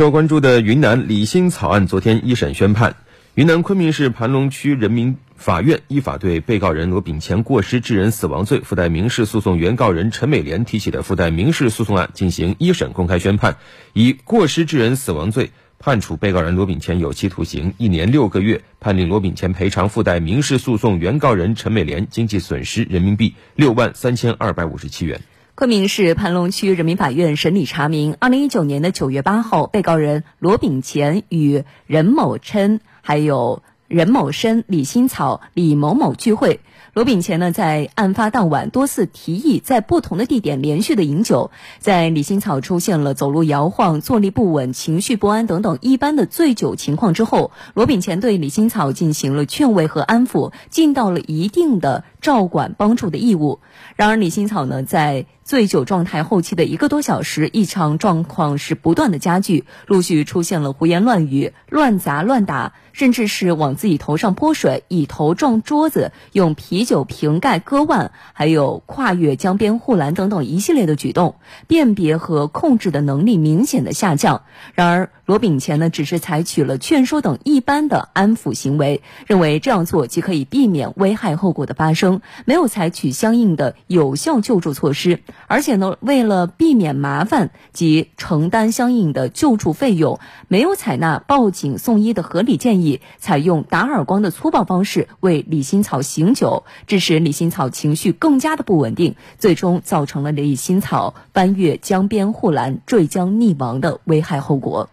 受关注的云南李新草案昨天一审宣判，云南昆明市盘龙区人民法院依法对被告人罗炳乾过失致人死亡罪附带民事诉讼原告人陈美莲提起的附带民事诉讼案进行一审公开宣判，以过失致人死亡罪判处被告人罗炳乾有期徒刑一年六个月，判令罗炳乾赔偿附带民事诉讼原告人陈美莲经济损失人民币六万三千二百五十七元。昆明市盘龙区人民法院审理查明，二零一九年的九月八号，被告人罗炳乾与任某琛还有任某申、李新草、李某某聚会。罗炳乾呢，在案发当晚多次提议在不同的地点连续的饮酒，在李新草出现了走路摇晃、坐立不稳、情绪不安等等一般的醉酒情况之后，罗炳乾对李新草进行了劝慰和安抚，尽到了一定的照管帮助的义务。然而，李新草呢，在醉酒状态后期的一个多小时，异常状况是不断的加剧，陆续出现了胡言乱语、乱砸乱打，甚至是往自己头上泼水、以头撞桌子、用啤酒瓶盖割腕，还有跨越江边护栏等等一系列的举动，辨别和控制的能力明显的下降。然而，罗炳乾呢，只是采取了劝说等一般的安抚行为，认为这样做即可以避免危害后果的发生，没有采取相应的有效救助措施。而且呢，为了避免麻烦及承担相应的救助费用，没有采纳报警送医的合理建议，采用打耳光的粗暴方式为李新草醒酒，致使李新草情绪更加的不稳定，最终造成了李新草翻越江边护栏坠江溺亡的危害后果。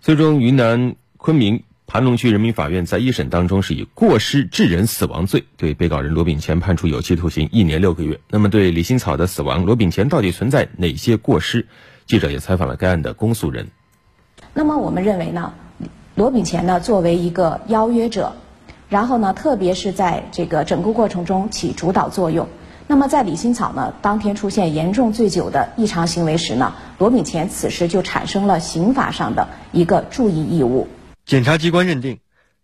最终，云南昆明。盘龙区人民法院在一审当中是以过失致人死亡罪对被告人罗炳乾判处有期徒刑一年六个月。那么，对李新草的死亡，罗炳乾到底存在哪些过失？记者也采访了该案的公诉人。那么，我们认为呢，罗炳乾呢作为一个邀约者，然后呢，特别是在这个整个过程中起主导作用。那么，在李新草呢当天出现严重醉酒的异常行为时呢，罗炳乾此时就产生了刑法上的一个注意义务。检察机关认定，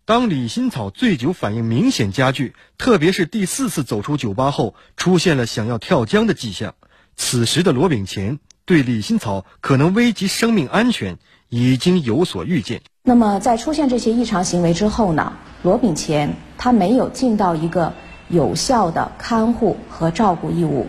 当李新草醉酒反应明显加剧，特别是第四次走出酒吧后，出现了想要跳江的迹象。此时的罗炳乾对李新草可能危及生命安全已经有所预见。那么，在出现这些异常行为之后呢，罗炳乾他没有尽到一个有效的看护和照顾义务，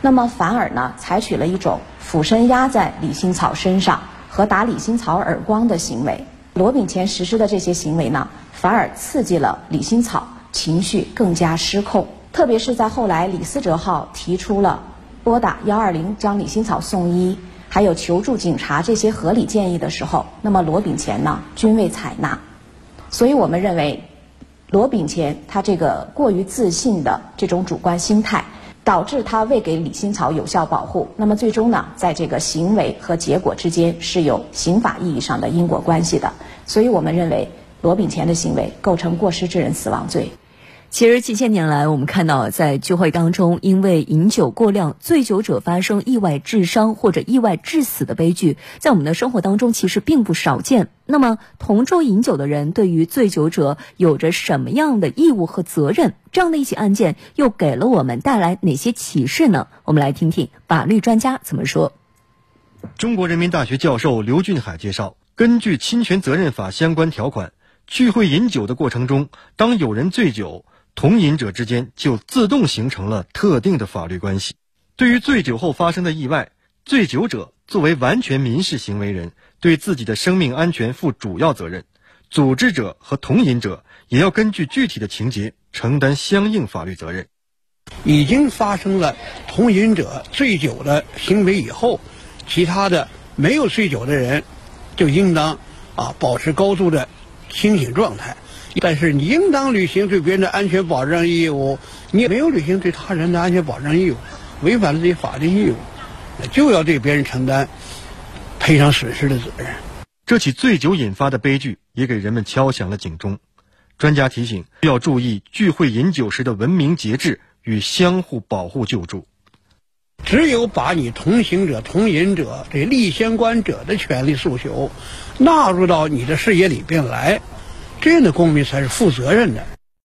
那么反而呢，采取了一种俯身压在李新草身上和打李新草耳光的行为。罗炳乾实施的这些行为呢，反而刺激了李新草情绪更加失控。特别是在后来李思哲号提出了拨打幺二零将李新草送医，还有求助警察这些合理建议的时候，那么罗炳乾呢均未采纳。所以我们认为，罗炳乾他这个过于自信的这种主观心态。导致他未给李新草有效保护，那么最终呢，在这个行为和结果之间是有刑法意义上的因果关系的，所以我们认为罗炳乾的行为构成过失致人死亡罪。其实近些年来，我们看到在聚会当中，因为饮酒过量，醉酒者发生意外致伤或者意外致死的悲剧，在我们的生活当中其实并不少见。那么，同桌饮酒的人对于醉酒者有着什么样的义务和责任？这样的一起案件又给了我们带来哪些启示呢？我们来听听法律专家怎么说。中国人民大学教授刘俊海介绍，根据侵权责任法相关条款，聚会饮酒的过程中，当有人醉酒。同饮者之间就自动形成了特定的法律关系。对于醉酒后发生的意外，醉酒者作为完全民事行为人，对自己的生命安全负主要责任；组织者和同饮者也要根据具体的情节承担相应法律责任。已经发生了同饮者醉酒的行为以后，其他的没有醉酒的人，就应当啊保持高度的清醒状态。但是你应当履行对别人的安全保障义务，你没有履行对他人的安全保障义务，违反了这些法律义务，就要对别人承担赔偿损失的责任。这起醉酒引发的悲剧也给人们敲响了警钟。专家提醒，要注意聚会饮酒时的文明节制与相互保护救助。只有把你同行者、同饮者这利益相关者的权利诉求纳入到你的视野里边来。这样的公民才是负责任的。